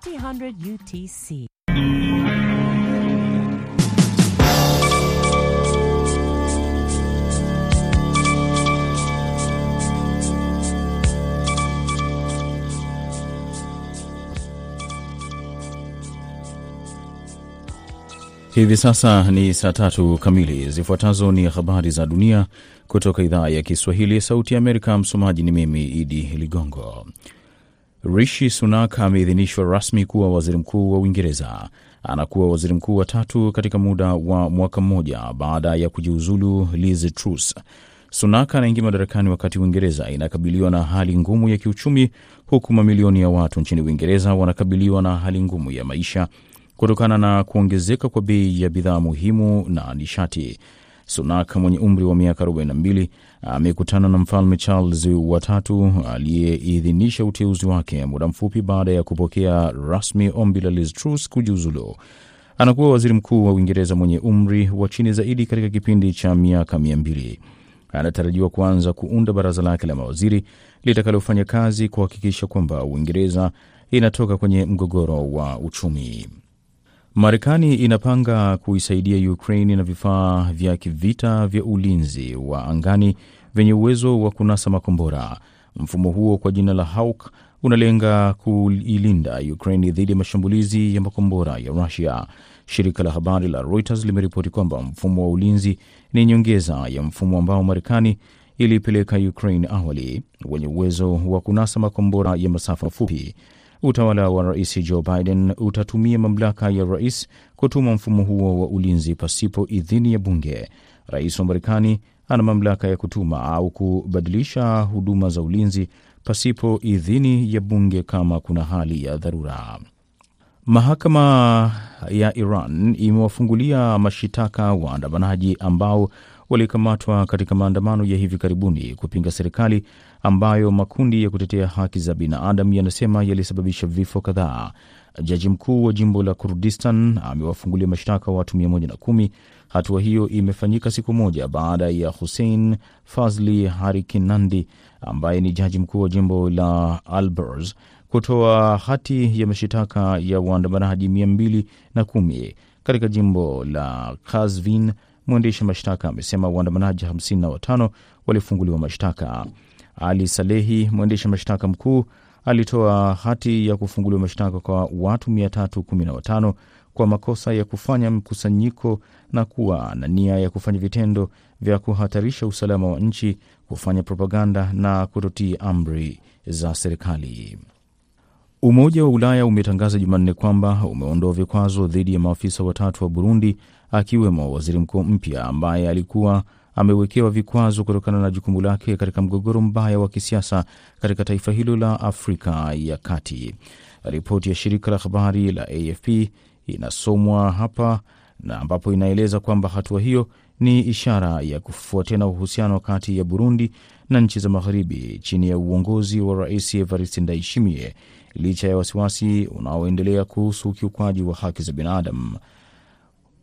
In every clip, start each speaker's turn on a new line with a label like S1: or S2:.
S1: 300 UTC.
S2: Hivi sasa ni saa tatu kamili. Zifuatazo ni habari za dunia kutoka idhaa ya Kiswahili ya Sauti ya Amerika. Msomaji ni mimi Idi Ligongo. Rishi Sunak ameidhinishwa rasmi kuwa waziri mkuu wa Uingereza. Anakuwa waziri mkuu wa tatu katika muda wa mwaka mmoja baada ya kujiuzulu Liz Truss. Sunak anaingia madarakani wakati Uingereza inakabiliwa na hali ngumu ya kiuchumi, huku mamilioni ya watu nchini Uingereza wanakabiliwa na hali ngumu ya maisha kutokana na kuongezeka kwa bei ya bidhaa muhimu na nishati. Sunak mwenye umri wa miaka 42 amekutana na mfalme Charles watatu aliyeidhinisha uteuzi wake muda mfupi baada ya kupokea rasmi ombi la Liz Truss kujiuzulu. Anakuwa waziri mkuu wa Uingereza mwenye umri wa chini zaidi katika kipindi cha miaka mia mbili. Anatarajiwa kuanza kuunda baraza lake la mawaziri litakalofanya kazi kuhakikisha kwamba Uingereza inatoka kwenye mgogoro wa uchumi. Marekani inapanga kuisaidia Ukraine na vifaa vya kivita vya ulinzi wa angani vyenye uwezo wa kunasa makombora. Mfumo huo kwa jina la Hawk unalenga kuilinda Ukraine dhidi ya mashambulizi ya makombora ya Rusia. Shirika la habari la Reuters limeripoti kwamba mfumo wa ulinzi ni nyongeza ya mfumo ambao Marekani ilipeleka Ukraine awali, wenye uwezo wa kunasa makombora ya masafa mafupi. Utawala wa rais Joe Biden utatumia mamlaka ya rais kutuma mfumo huo wa ulinzi pasipo idhini ya bunge. Rais wa Marekani ana mamlaka ya kutuma au kubadilisha huduma za ulinzi pasipo idhini ya bunge kama kuna hali ya dharura. Mahakama ya Iran imewafungulia mashitaka waandamanaji ambao walikamatwa katika maandamano ya hivi karibuni kupinga serikali ambayo makundi ya kutetea haki za binadamu yanasema yalisababisha vifo kadhaa. Jaji mkuu wa jimbo la Kurdistan amewafungulia mashtaka watu 110. Hatua hiyo imefanyika siku moja baada ya Hussein Fazli Harikinandi ambaye ni jaji mkuu wa jimbo la Alborz kutoa hati ya mashitaka ya waandamanaji 210 katika jimbo la Kazvin. Mwendesha mashtaka amesema waandamanaji 55 walifunguliwa mashtaka. Ali Salehi, mwendesha mashtaka mkuu, alitoa hati ya kufunguliwa mashtaka kwa watu 315 kwa makosa ya kufanya mkusanyiko na kuwa na nia ya kufanya vitendo vya kuhatarisha usalama wa nchi, kufanya propaganda na kutotii amri za serikali. Umoja wa Ulaya umetangaza Jumanne kwamba umeondoa vikwazo dhidi ya maafisa watatu wa Burundi, akiwemo waziri mkuu mpya ambaye alikuwa amewekewa vikwazo kutokana na jukumu lake katika mgogoro mbaya wa kisiasa katika taifa hilo la Afrika ya Kati. Ripoti ya shirika la habari la AFP inasomwa hapa na ambapo inaeleza kwamba hatua hiyo ni ishara ya kufufua tena uhusiano kati ya Burundi na nchi za magharibi chini ya uongozi wa Rais Evariste Ndayishimiye licha ya wasiwasi unaoendelea kuhusu ukiukwaji wa haki za binadamu.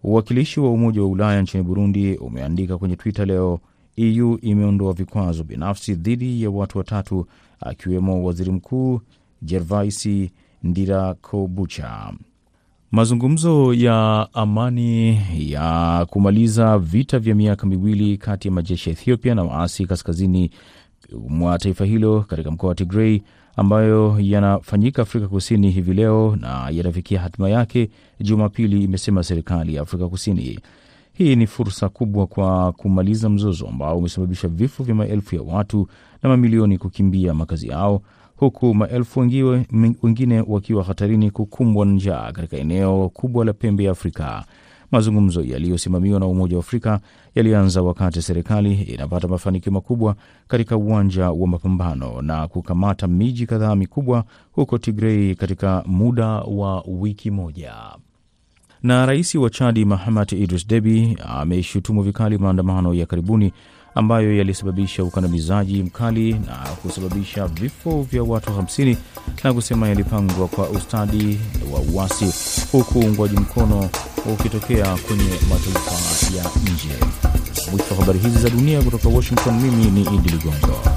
S2: Uwakilishi wa Umoja wa Ulaya nchini Burundi umeandika kwenye Twitter leo, EU imeondoa vikwazo binafsi dhidi ya watu watatu akiwemo waziri mkuu Gervais Ndirakobucha. Mazungumzo ya amani ya kumaliza vita vya miaka miwili kati ya majeshi ya Ethiopia na waasi kaskazini mwa taifa hilo katika mkoa wa Tigrei ambayo yanafanyika Afrika Kusini hivi leo na yatafikia hatima yake Jumapili, imesema serikali ya Afrika Kusini. Hii ni fursa kubwa kwa kumaliza mzozo ambao umesababisha vifo vya maelfu ya watu na mamilioni kukimbia makazi yao, huku maelfu wengine wakiwa hatarini kukumbwa na njaa katika eneo kubwa la pembe ya Afrika. Mazungumzo yaliyosimamiwa na Umoja wa Afrika yalianza wakati serikali inapata mafanikio makubwa katika uwanja wa mapambano na kukamata miji kadhaa mikubwa huko Tigrei katika muda wa wiki moja. Na rais wa Chadi Mahamat Idris Debi ameshutumu vikali maandamano ya karibuni ambayo yalisababisha ukandamizaji mkali na kusababisha vifo vya watu 50 na kusema yalipangwa kwa ustadi wa uasi, huku uungwaji mkono ukitokea kwenye mataifa ya nje. Mwisho wa habari hizi za dunia kutoka Washington, mimi ni Idi Ligongo.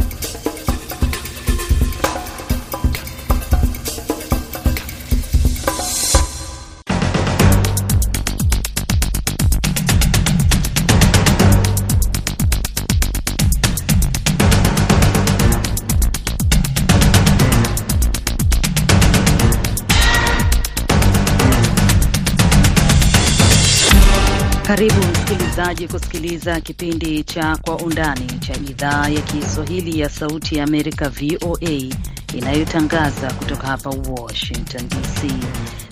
S1: Karibu msikilizaji kusikiliza kipindi cha Kwa Undani cha idhaa ya Kiswahili ya Sauti ya Amerika, VOA, inayotangaza kutoka hapa Washington DC.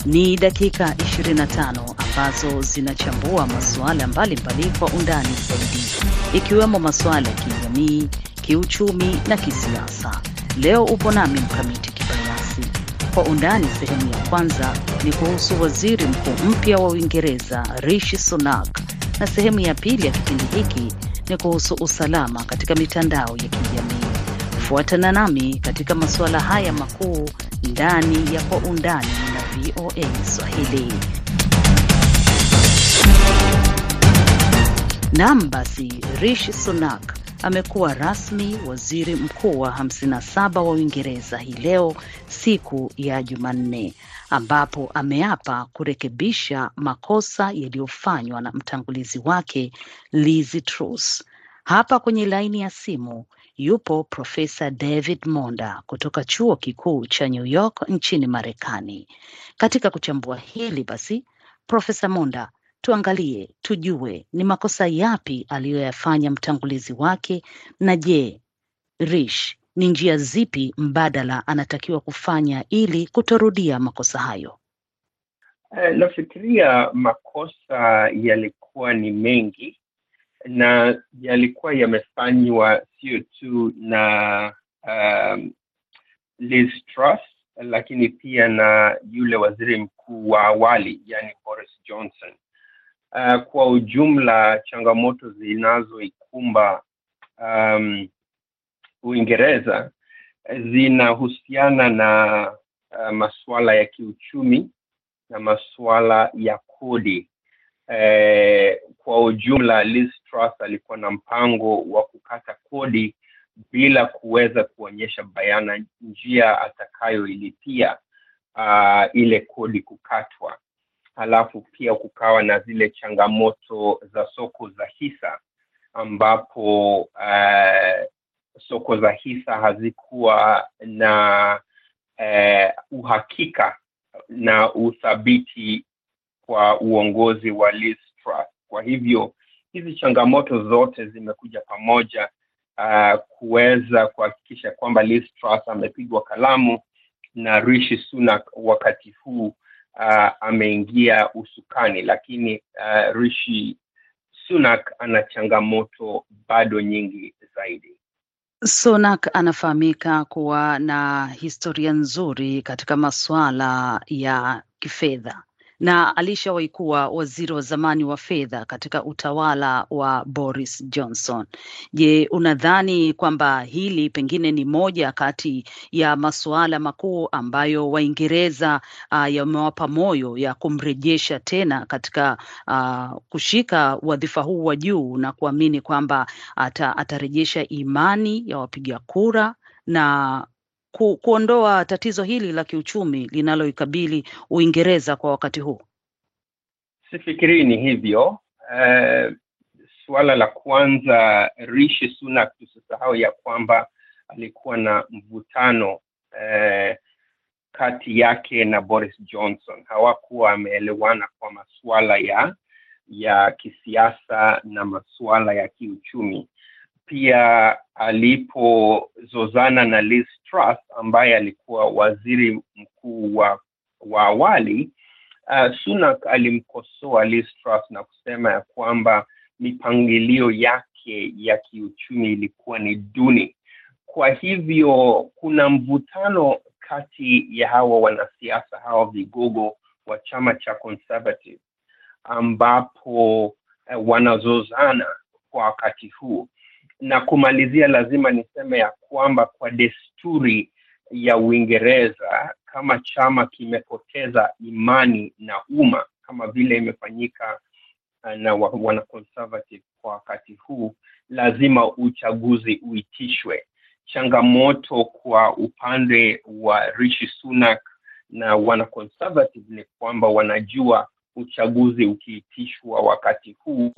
S1: Ni dakika 25 ambazo zinachambua masuala mbalimbali kwa undani zaidi, ikiwemo masuala ya kijamii, kiuchumi na kisiasa. Leo upo nami Mkamiti. Kwa undani sehemu ya kwanza ni kuhusu waziri mkuu mpya wa Uingereza Rishi Sunak, na sehemu ya pili ya kipindi hiki ni kuhusu usalama katika mitandao ya kijamii. Fuatana nami katika masuala haya makuu ndani ya Kwa Undani na VOA Swahili. Nam, basi Rishi Sunak amekuwa rasmi waziri mkuu wa 57 wa Uingereza hii leo siku ya Jumanne, ambapo ameapa kurekebisha makosa yaliyofanywa na mtangulizi wake Liz Truss. Hapa kwenye laini ya simu yupo Profesa David Monda kutoka chuo kikuu cha New York nchini Marekani. Katika kuchambua hili basi, Profesa Monda, tuangalie tujue ni makosa yapi aliyoyafanya mtangulizi wake, na je, Rish ni njia zipi mbadala anatakiwa kufanya ili kutorudia makosa hayo?
S3: Uh, nafikiria makosa yalikuwa ni mengi na yalikuwa yamefanywa sio tu na um, Liz Truss lakini pia na yule waziri mkuu wa awali yani Boris Johnson. Uh, kwa ujumla changamoto zinazoikumba um, Uingereza zinahusiana na uh, masuala ya kiuchumi na masuala ya kodi. Eh, kwa ujumla Liz Truss alikuwa na mpango wa kukata kodi bila kuweza kuonyesha bayana njia atakayoilipia uh, ile kodi kukatwa. Halafu pia kukawa na zile changamoto za soko za hisa ambapo uh, soko za hisa hazikuwa na uh, uhakika na uthabiti kwa uongozi wa Liz Truss. Kwa hivyo hizi changamoto zote zimekuja pamoja uh, kuweza kuhakikisha kwamba Liz Truss amepigwa kalamu na Rishi Sunak wakati huu uh, ameingia usukani, lakini uh, Rishi Sunak ana changamoto bado nyingi zaidi.
S1: Sunak anafahamika kuwa na historia nzuri katika masuala ya kifedha na alishawahi kuwa waziri wa zamani wa fedha katika utawala wa Boris Johnson. Je, unadhani kwamba hili pengine ni moja kati ya masuala makuu ambayo Waingereza uh, yamewapa moyo ya kumrejesha tena katika uh, kushika wadhifa huu wa juu na kuamini kwamba ata, atarejesha imani ya wapiga kura na ku, kuondoa tatizo hili la kiuchumi linaloikabili Uingereza kwa wakati huu?
S3: Sifikirii ni hivyo. Uh, suala la kwanza, Rishi Sunak, tusisahau ya kwamba alikuwa na mvutano uh, kati yake na Boris Johnson. Hawakuwa wameelewana kwa masuala ya ya kisiasa na masuala ya kiuchumi pia alipozozana na Liz Truss ambaye alikuwa waziri mkuu wa wa awali uh, Sunak alimkosoa Liz Truss na kusema ya kwamba mipangilio yake ya kiuchumi ilikuwa ni duni. Kwa hivyo kuna mvutano kati ya hawa wanasiasa hawa vigogo wa chama cha Conservative ambapo uh, wanazozana kwa wakati huu na kumalizia, lazima niseme ya kwamba kwa desturi ya Uingereza, kama chama kimepoteza imani na umma kama vile imefanyika na wana conservative kwa wakati huu, lazima uchaguzi uitishwe. Changamoto kwa upande wa Rishi Sunak na wana conservative ni kwamba wanajua uchaguzi ukiitishwa wakati huu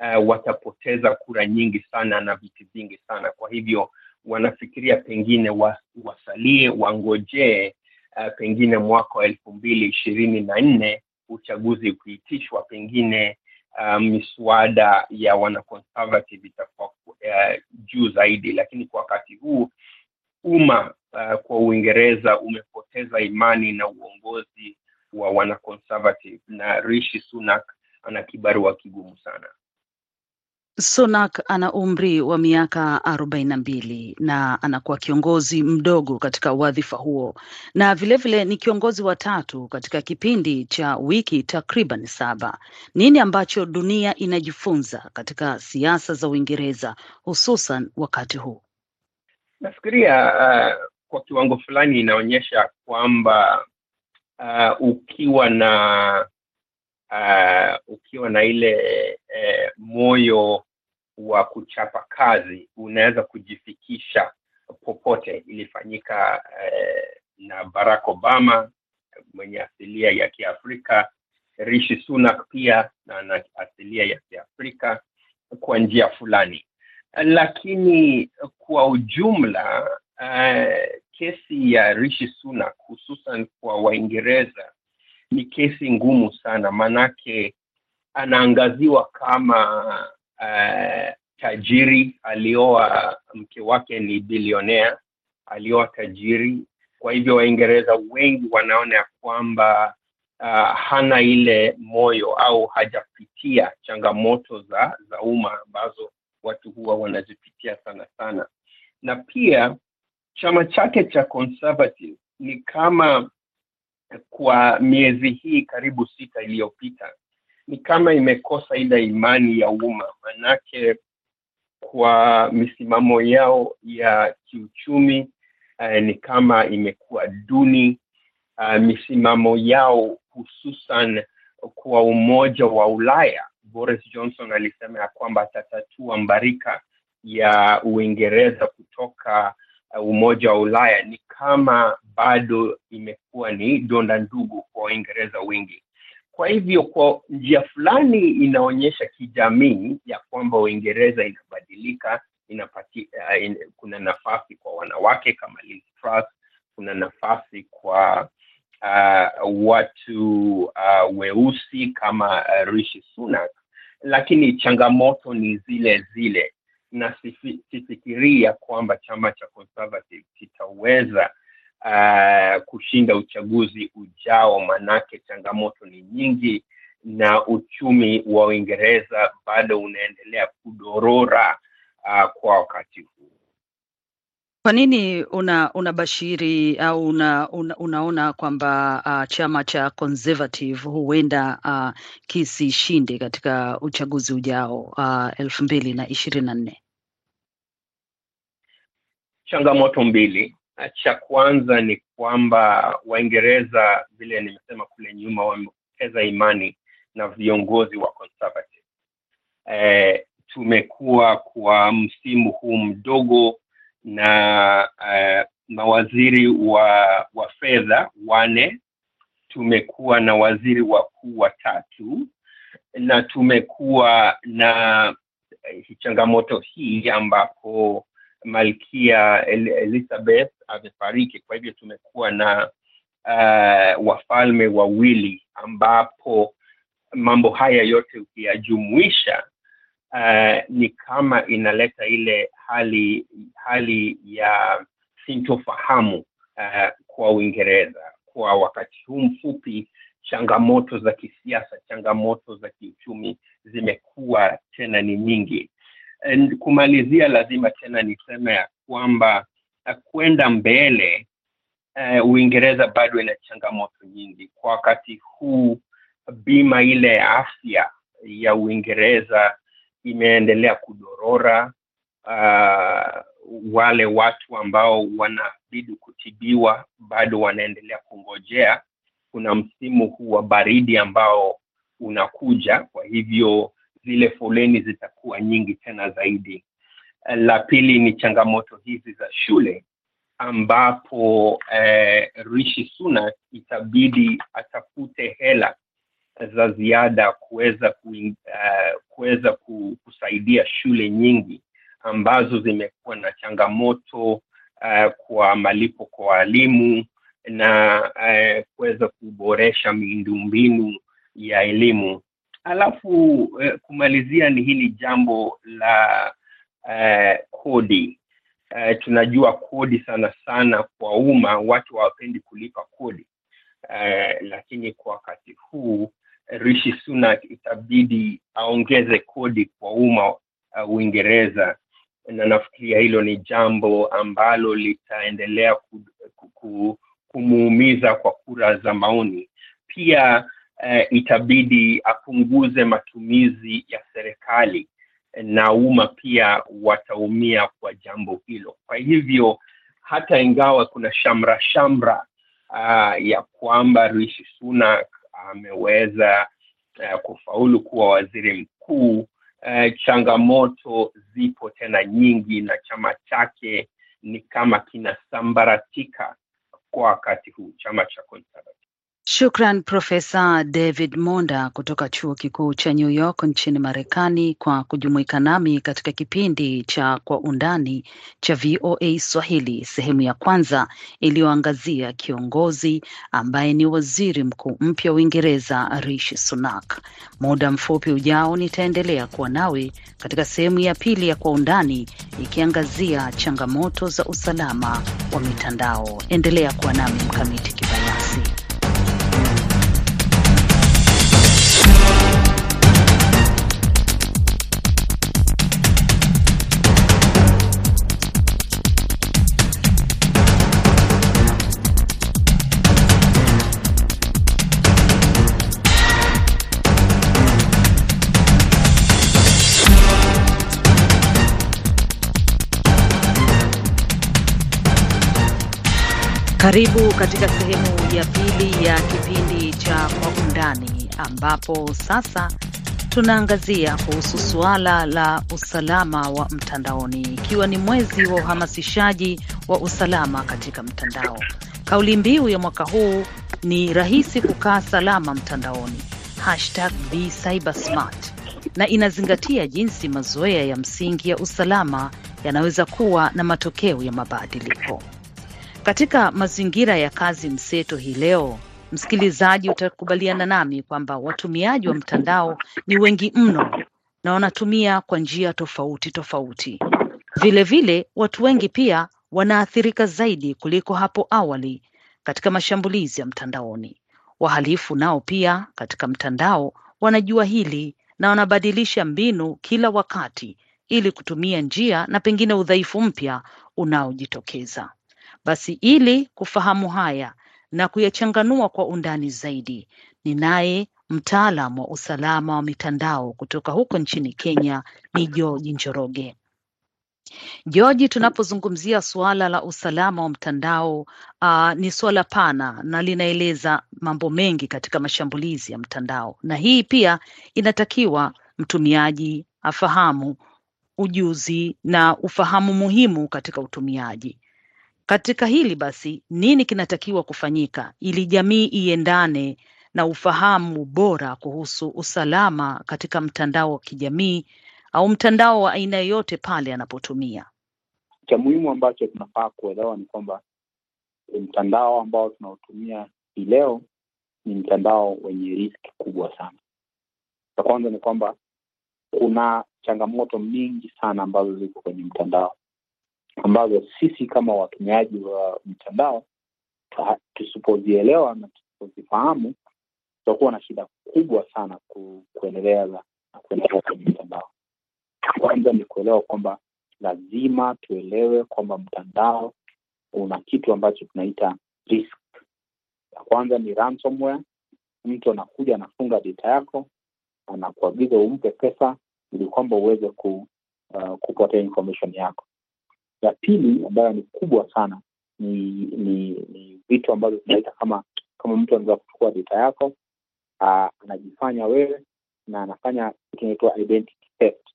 S3: uh, watapoteza kura nyingi sana na viti vingi sana. Kwa hivyo wanafikiria pengine wa, wasalie wangojee uh, pengine mwaka wa elfu mbili ishirini na nne uchaguzi ukiitishwa, pengine uh, miswada ya wanaconservative itakuwa uh, juu zaidi, lakini kwa wakati huu umma uh, kwa Uingereza umepoteza imani na uongozi wa wanaconservative na Rishi Sunak ana kibarua kigumu sana.
S1: Sunak ana umri wa miaka arobaini na mbili na anakuwa kiongozi mdogo katika wadhifa huo, na vilevile vile ni kiongozi wa tatu katika kipindi cha wiki takriban saba. Nini ambacho dunia inajifunza katika siasa za Uingereza hususan wakati huu?
S3: Nafikiria uh, kwa kiwango fulani inaonyesha kwamba uh, ukiwa na uh, ukiwa na ile uh, moyo wa kuchapa kazi unaweza kujifikisha popote. Ilifanyika uh, na Barack Obama mwenye asilia ya Kiafrika, Rishi Sunak pia na ana asilia ya Kiafrika kwa njia fulani, lakini kwa ujumla uh, kesi ya Rishi Sunak hususan kwa Waingereza ni kesi ngumu sana, manake anaangaziwa kama uh, tajiri. Alioa mke wake ni bilionea, alioa tajiri. Kwa hivyo Waingereza wengi wanaona ya kwamba uh, hana ile moyo au hajapitia changamoto za za umma ambazo watu huwa wanazipitia sana sana, na pia chama chake cha Conservative ni kama kwa miezi hii karibu sita iliyopita ni kama imekosa ile imani ya umma, manake kwa misimamo yao ya kiuchumi eh, ni kama imekuwa duni. eh, misimamo yao hususan kwa umoja wa Ulaya. Boris Johnson alisema ya kwamba atatatua mbarika ya Uingereza kutoka umoja wa Ulaya, ni kama bado imekuwa ni donda ndugu kwa Waingereza wengi. Kwa hivyo kwa njia fulani inaonyesha kijamii ya kwamba Uingereza inabadilika, inapati, uh, in, kuna nafasi kwa wanawake kama Truss, kuna nafasi kwa uh, watu uh, weusi kama uh, Rishi Sunak, lakini changamoto ni zile zile, na sifikiria kwamba chama cha Conservative kitaweza uh, kushinda uchaguzi ujao, manake changamoto ni nyingi na uchumi wa Uingereza bado unaendelea kudorora uh, kwa wakati huu.
S1: Kwa nini una unabashiri au una, una, unaona kwamba uh, chama cha Conservative huenda uh, kisishinde katika uchaguzi ujao uh, elfu mbili na ishirini na nne?
S3: Changamoto mbili. Cha kwanza ni kwamba Waingereza, vile nimesema kule nyuma, wamepoteza imani na viongozi wa Conservative. Eh, tumekuwa kwa msimu huu mdogo na uh, mawaziri wa wa fedha wane, tumekuwa na waziri wakuu watatu na tumekuwa na uh, changamoto hii ambapo Malkia Elizabeth amefariki. Kwa hivyo tumekuwa na uh, wafalme wawili ambapo mambo haya yote ukiyajumuisha uh, ni kama inaleta ile hali hali ya sintofahamu uh, kwa Uingereza kwa wakati huu mfupi. Changamoto za kisiasa, changamoto za kiuchumi zimekuwa tena ni nyingi. And kumalizia, lazima tena niseme ya kwamba uh, kwenda mbele uh, Uingereza bado ina changamoto nyingi kwa wakati huu. Bima ile ya afya ya Uingereza imeendelea kudorora. Uh, wale watu ambao wanabidi kutibiwa bado wanaendelea kungojea. Kuna msimu huu wa baridi ambao unakuja, kwa hivyo zile foleni zitakuwa nyingi tena zaidi. La pili ni changamoto hizi za shule ambapo eh, Rishi Sunak itabidi atafute hela za ziada kuweza ku, uh, kusaidia shule nyingi ambazo zimekuwa na changamoto uh, kwa malipo kwa walimu na uh, kuweza kuboresha miundombinu ya elimu. Alafu uh, kumalizia ni hili jambo la uh, kodi. Uh, tunajua kodi sana sana kwa umma watu hawapendi kulipa kodi. Uh, lakini kwa wakati huu Rishi Sunak itabidi aongeze kodi kwa umma uh, Uingereza na nafikiria hilo ni jambo ambalo litaendelea ku, ku, ku, kumuumiza kwa kura za maoni. Pia uh, itabidi apunguze matumizi ya serikali na umma pia wataumia kwa jambo hilo. Kwa hivyo hata ingawa kuna shamra shamra uh, ya kwamba Rishi Sunak ameweza uh, kufaulu kuwa waziri mkuu uh, changamoto zipo tena nyingi na chama chake ni kama kinasambaratika kwa wakati huu chama cha Conservative.
S1: Shukran Profesa David Monda kutoka chuo kikuu cha New York nchini Marekani kwa kujumuika nami katika kipindi cha Kwa Undani cha VOA Swahili, sehemu ya kwanza iliyoangazia kiongozi ambaye ni waziri mkuu mpya wa Uingereza Rishi Sunak. Muda mfupi ujao nitaendelea kuwa nawe katika sehemu ya pili ya Kwa Undani ikiangazia changamoto za usalama wa mitandao. Endelea kuwa nami Mkamiti Kibayasi. Karibu katika sehemu ya pili ya kipindi cha Kwa Undani, ambapo sasa tunaangazia kuhusu suala la usalama wa mtandaoni, ikiwa ni mwezi wa uhamasishaji wa usalama katika mtandao. Kauli mbiu ya mwaka huu ni rahisi kukaa salama mtandaoni, hashtag be cybersmart, na inazingatia jinsi mazoea ya msingi ya usalama yanaweza kuwa na matokeo ya mabadiliko. Katika mazingira ya kazi mseto hii leo, msikilizaji, utakubaliana nami kwamba watumiaji wa mtandao ni wengi mno na wanatumia kwa njia tofauti tofauti. Vilevile, watu wengi pia wanaathirika zaidi kuliko hapo awali katika mashambulizi ya mtandaoni. Wahalifu nao pia katika mtandao wanajua hili na wanabadilisha mbinu kila wakati ili kutumia njia na pengine udhaifu mpya unaojitokeza. Basi ili kufahamu haya na kuyachanganua kwa undani zaidi, ninaye mtaalam wa usalama wa mitandao kutoka huko nchini Kenya, ni George Njoroge. George, tunapozungumzia suala la usalama wa mtandao uh, ni suala pana na linaeleza mambo mengi katika mashambulizi ya mtandao, na hii pia inatakiwa mtumiaji afahamu ujuzi na ufahamu muhimu katika utumiaji. Katika hili basi, nini kinatakiwa kufanyika ili jamii iendane na ufahamu bora kuhusu usalama katika mtandao wa kijamii au mtandao wa aina yoyote pale anapotumia?
S4: Cha muhimu ambacho tunafaa kuelewa ni kwamba mtandao ambao tunaotumia hii leo ni mtandao wenye riski kubwa sana. Cha kwanza ni kwamba kuna changamoto mingi sana ambazo ziko kwenye mtandao ambazo sisi kama watumiaji wa mtandao tusipozielewa na tusipozifahamu tutakuwa na shida kubwa sana ku, kuendeleza na kuendelea kwenye mtandao. Kwanza ni kuelewa kwamba lazima tuelewe kwamba mtandao una kitu ambacho tunaita risk. Ya kwanza ni ransomware. Mtu anakuja anafunga data yako, anakuagiza umpe pesa ili kwamba uweze ku, uh, kupotea information yako ya pili ambayo ni kubwa sana ni ni ni vitu ambavyo tunaita kama kama mtu anaweza kuchukua data yako uh, anajifanya wewe na anafanya kitu inaitwa identity theft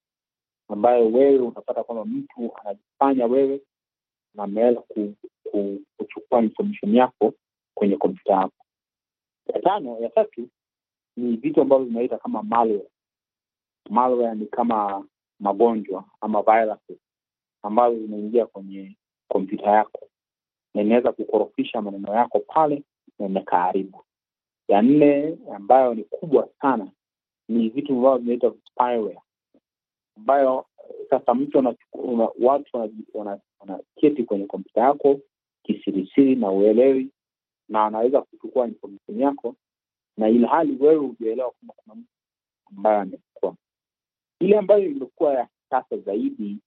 S4: ambayo wewe unapata kwamba mtu anajifanya wewe na ameweza ku, ku, kuchukua information yako kwenye kompyuta yako. Ya tano ya tatu ni vitu ambavyo vinaita kama malware. Malware ni kama magonjwa ama viruses ambazo zinaingia kwenye kompyuta yako. Na inaweza kukorofisha maneno yako pale na imekaharibu. Ya nne ambayo ni kubwa sana ni vitu ambavyo vinaitwa spyware. Ambayo sasa mtu una, watu wanaketi wana, wana kwenye kompyuta yako kisirisiri na uelewi na anaweza kuchukua information yako na ilhali wewe hujaelewa kwamba kuna mtu ambaye amechukua ile ambayo imekuwa ya sasa zaidi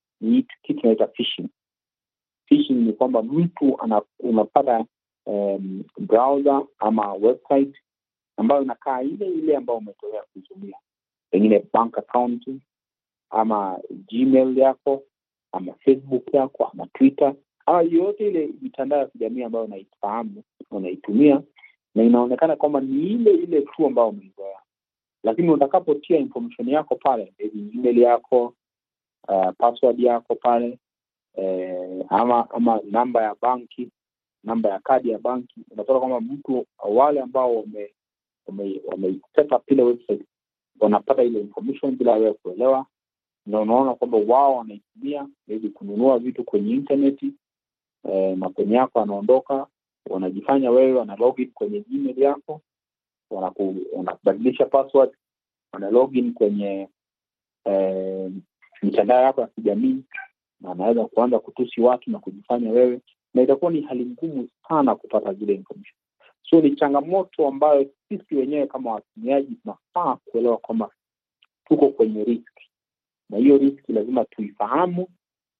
S4: kitu tunaita phishing. Phishing ni kwamba mtu unapata um, browser ama website ambayo inakaa ile ile ambayo umetolea kuitumia pengine bank account ama gmail yako ama facebook yako ama twitter. Ama yoyote ile mitandao ya kijamii ambayo unaifahamu unaitumia na inaonekana kwamba ni ile ile tu ambayo umeizoea. Lakini utakapotia information yako pale email yako uh, password yako pale eh, ama ama namba ya banki namba ya kadi ya banki. Unapata kwamba mtu wale ambao wame wame, website wanapata ile information bila wewe kuelewa na unaona kwamba wao wanaitumia maybe kununua vitu kwenye intaneti eh, mapeni yako anaondoka wanajifanya wewe wana login kwenye gmail yako wanabadilisha password wana login kwenye eh, mitandao yako ya kijamii na anaweza kuanza kutusi watu na kujifanya wewe na itakuwa ni hali ngumu sana kupata zile information. So ni changamoto ambayo sisi wenyewe kama watumiaji tunafaa kuelewa kwamba tuko kwenye riski na hiyo riski lazima tuifahamu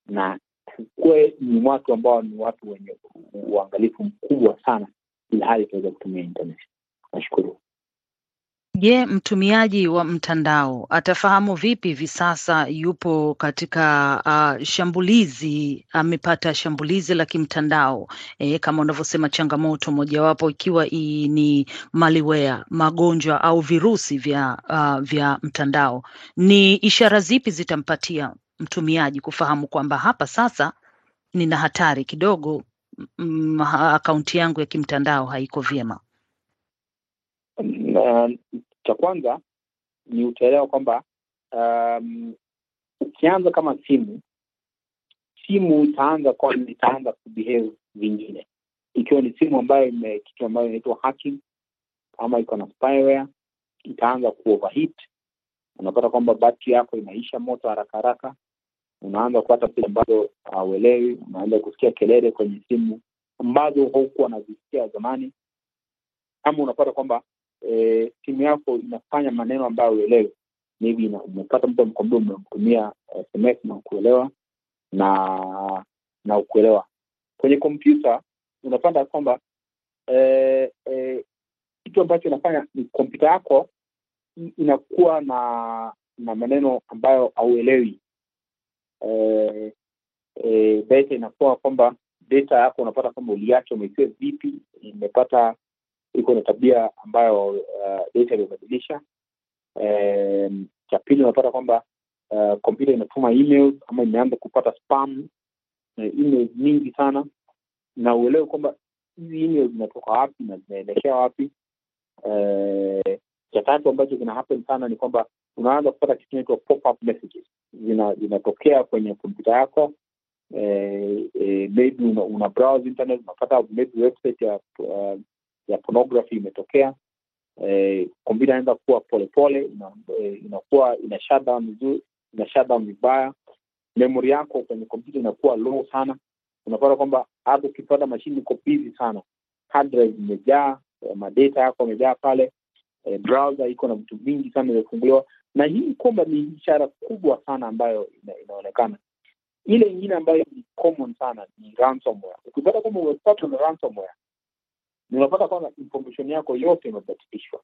S4: na tukuwe ni watu ambao ni watu wenye uangalifu mkubwa sana ili hali tuweze kutumia internet. Nashukuru
S1: Je, mtumiaji wa mtandao atafahamu vipi hivi sasa yupo katika uh, shambulizi, amepata shambulizi la kimtandao e, kama unavyosema, changamoto mojawapo ikiwa hii ni malware, magonjwa au virusi vya uh, vya mtandao. Ni ishara zipi zitampatia mtumiaji kufahamu kwamba hapa sasa nina hatari kidogo, akaunti yangu ya kimtandao haiko vyema?
S4: Cha kwanza ni utaelewa kwamba um, ukianza kama simu simu itaanza kwa itaanza kubehave vingine. Ikiwa ni simu ambayo ime kitu ambayo inaitwa hacking ama iko na spyware itaanza kuoverheat unapata kwamba battery yako inaisha moto haraka haraka. Unaanza kupata picha ambazo hauelewi unaanza kusikia kelele kwenye simu ambazo haukuwa unazisikia zamani. Ama unapata kwamba e, simu yako inafanya maneno ambayo uelewe, maybe umepata mtu amekwambia umemtumia sms na ukuelewa na na ukuelewa kwenye kompyuta unapata kwamba e, e, kitu ambacho inafanya ni kompyuta yako inakuwa na na maneno ambayo hauelewi. E, e, data inakuwa kwamba data yako unapata kwamba uliacha umeisave vipi imepata iko na tabia ambayo uh, data imebadilisha. Um, cha pili unapata kwamba kompyuta uh, inatuma emails ama imeanza kupata spam na emails nyingi sana. Na uelewe kwamba hizi emails zinatoka wapi na zinaelekea wapi. Uh, cha tatu ambacho kina happen sana ni kwamba unaanza kupata kitu kinaitwa pop-up messages. Zina zinatokea kwenye kompyuta yako. Eh, eh, maybe una, una browse internet unapata maybe website ya uh, ya pornography imetokea. Eh, kompyuta inaanza kuwa polepole ina, eh, inakuwa ina shutdown vizuri ina shutdown vibaya. Memory yako kwenye kompyuta inakuwa low sana. Unapata kwamba hata ukipata mashini iko busy sana. Imejaa eh, madata yako amejaa pale eh, browser iko na vitu vingi sana imefunguliwa. Na hii kwamba ni ishara kubwa sana ambayo ina, inaonekana. Ile ingine ambayo ni common sana ni ransomware. Ukipata kwamba umepatwa na ransomware unapata kwamba information yako yote imebatilishwa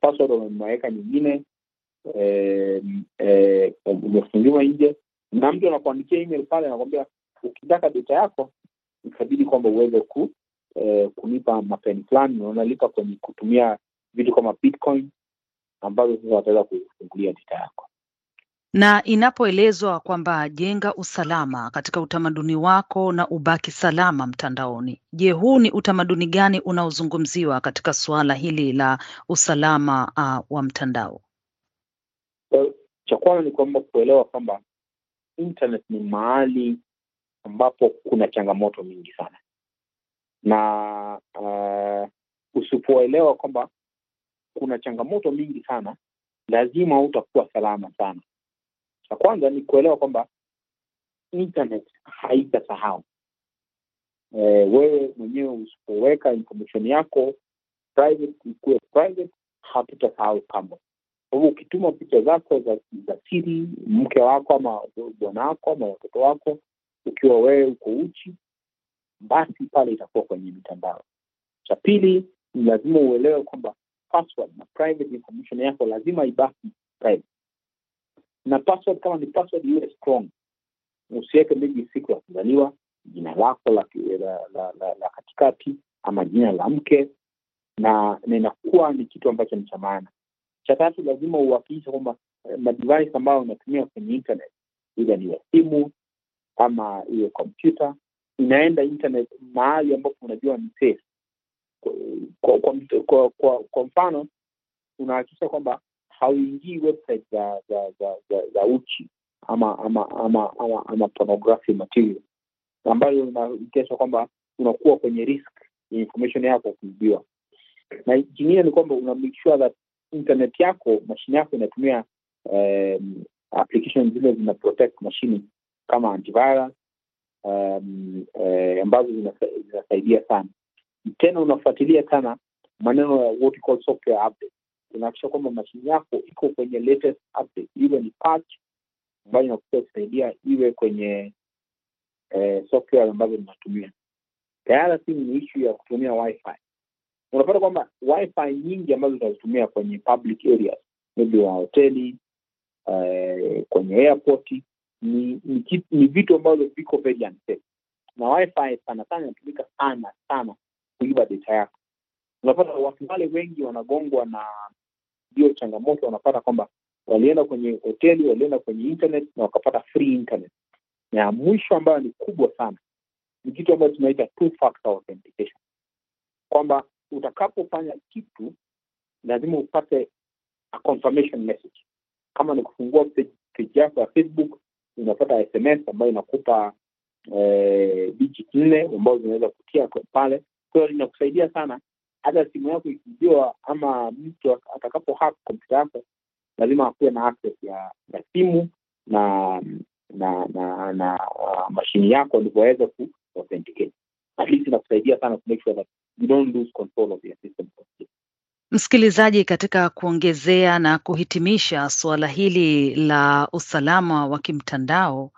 S4: password umeweka nyingine umefungiwa nje na mtu anakuandikia email pale anakwambia ukitaka data yako ikabidi kwamba uweze ku eh, kunipa mapeni fulani na unalipa kwenye kutumia vitu kama bitcoin ambazo sasa wataweza kufungulia data yako
S1: na inapoelezwa kwamba jenga usalama katika utamaduni wako na ubaki salama mtandaoni, je, huu ni utamaduni gani unaozungumziwa katika suala hili la usalama uh, wa mtandao?
S4: Cha kwanza ni kwamba kuelewa kwamba internet ni mahali ambapo kuna changamoto mingi sana na uh, usipoelewa kwamba kuna changamoto mingi sana lazima utakuwa salama sana. Cha kwanza ni kuelewa kwamba internet haitasahau. E, wewe mwenyewe usipoweka information yako private ikuwe private, hatutasahau kamwe. Kwa ukituma picha zako za, za siri, mke wako ama bwana wako ama watoto wako, ukiwa wewe uko uchi, basi pale itakuwa kwenye mitandao. Cha pili ni lazima uelewe kwamba password na private information yako lazima ibaki private, na password kama ni password iwe strong. Usiweke maybe siku ya kuzaliwa, jina lako la, la, la, la, la katikati ama jina la mke, na na inakuwa ni kitu ambacho ni cha maana. Cha tatu, lazima uhakikishe kwamba eh, ambayo unatumia kwenye internet, ila ni ya simu ama iwe kompyuta, inaenda internet mahali ambapo unajua ni safe. Kwa, kwa, kwa, kwa, kwa mfano unahakikisha kwamba hauingii website za za za, za, za uchi ama ama ama ama, ama pornography material ambayo inaonyesha kwamba unakuwa kwenye risk information yako kuibiwa. Na jingine ni kwamba una make sure that internet yako mashine yako inatumia um, application zile zina protect mashine kama antivirus um, eh, ambazo zinasaidia sana. Tena unafuatilia sana maneno ya what you call software update. Unahakikisha kwamba mashine yako iko kwenye latest update, iwe ni patch ambayo inakuwa kusaidia iwe kwenye eh, software ambazo zinatumia. The Simu ni ishu ya kutumia wifi. Unapata kwamba wifi nyingi ambazo tunazitumia kwenye public areas, maybe wa hoteli eh, kwenye airport ni, ni, ni vitu ambavyo viko very unsafe, na wifi sana sana inatumika sana sana kuiba data yako. Unapata watu wale wengi wanagongwa na hiyo changamoto, wanapata kwamba walienda kwenye hoteli, walienda kwenye internet na wakapata free internet. Na mwisho ambayo ni kubwa sana ni kitu ambacho tunaita two factor authentication, kwamba utakapofanya kitu lazima upate a confirmation message. Kama ni kufungua page yako ya Facebook, unapata SMS ambayo inakupa eh, digit nne ambazo zinaweza kutia pale. Kwa hiyo linakusaidia sana, hata simu yako ikiibiwa ama mtu atakapo hack kompyuta yako, lazima akuwe na access ya, ya simu na na na na uh, mashini yako ndivyo waweze ku authenticate. At least inakusaidia sana to make sure that you don't lose control of your system.
S1: Msikilizaji, katika kuongezea na kuhitimisha suala hili la usalama wa kimtandao,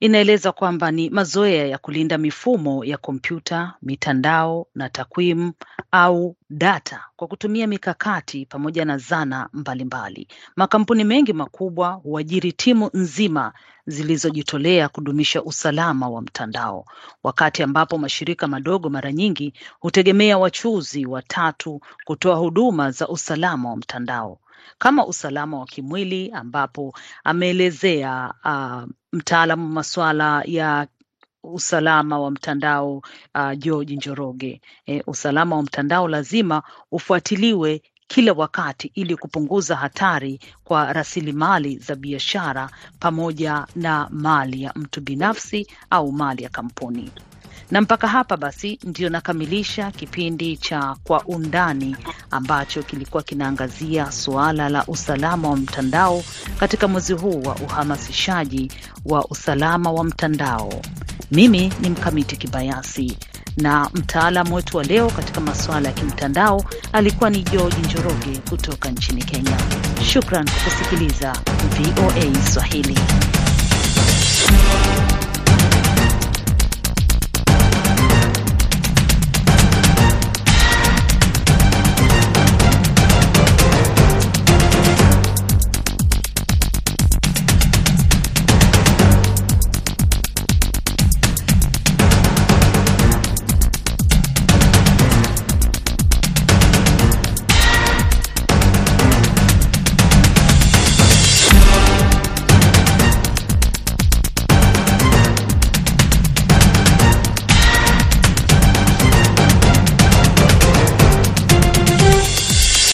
S1: inaeleza kwamba ni mazoea ya kulinda mifumo ya kompyuta, mitandao na takwimu au data kwa kutumia mikakati pamoja na zana mbalimbali mbali. Makampuni mengi makubwa huajiri timu nzima zilizojitolea kudumisha usalama wa mtandao, wakati ambapo mashirika madogo mara nyingi hutegemea wachuzi watatu kutoa huduma za usalama wa mtandao kama usalama wa kimwili ambapo ameelezea uh, mtaalamu wa masuala ya usalama wa mtandao uh, George Njoroge. E, usalama wa mtandao lazima ufuatiliwe kila wakati ili kupunguza hatari kwa rasilimali za biashara pamoja na mali ya mtu binafsi au mali ya kampuni. Na mpaka hapa basi ndio nakamilisha kipindi cha Kwa Undani ambacho kilikuwa kinaangazia suala la usalama wa mtandao katika mwezi huu wa uhamasishaji wa usalama wa mtandao. Mimi ni Mkamiti Kibayasi na mtaalamu wetu wa leo katika masuala ya kimtandao alikuwa ni George Njoroge kutoka nchini Kenya. Shukran kwa kusikiliza VOA Swahili.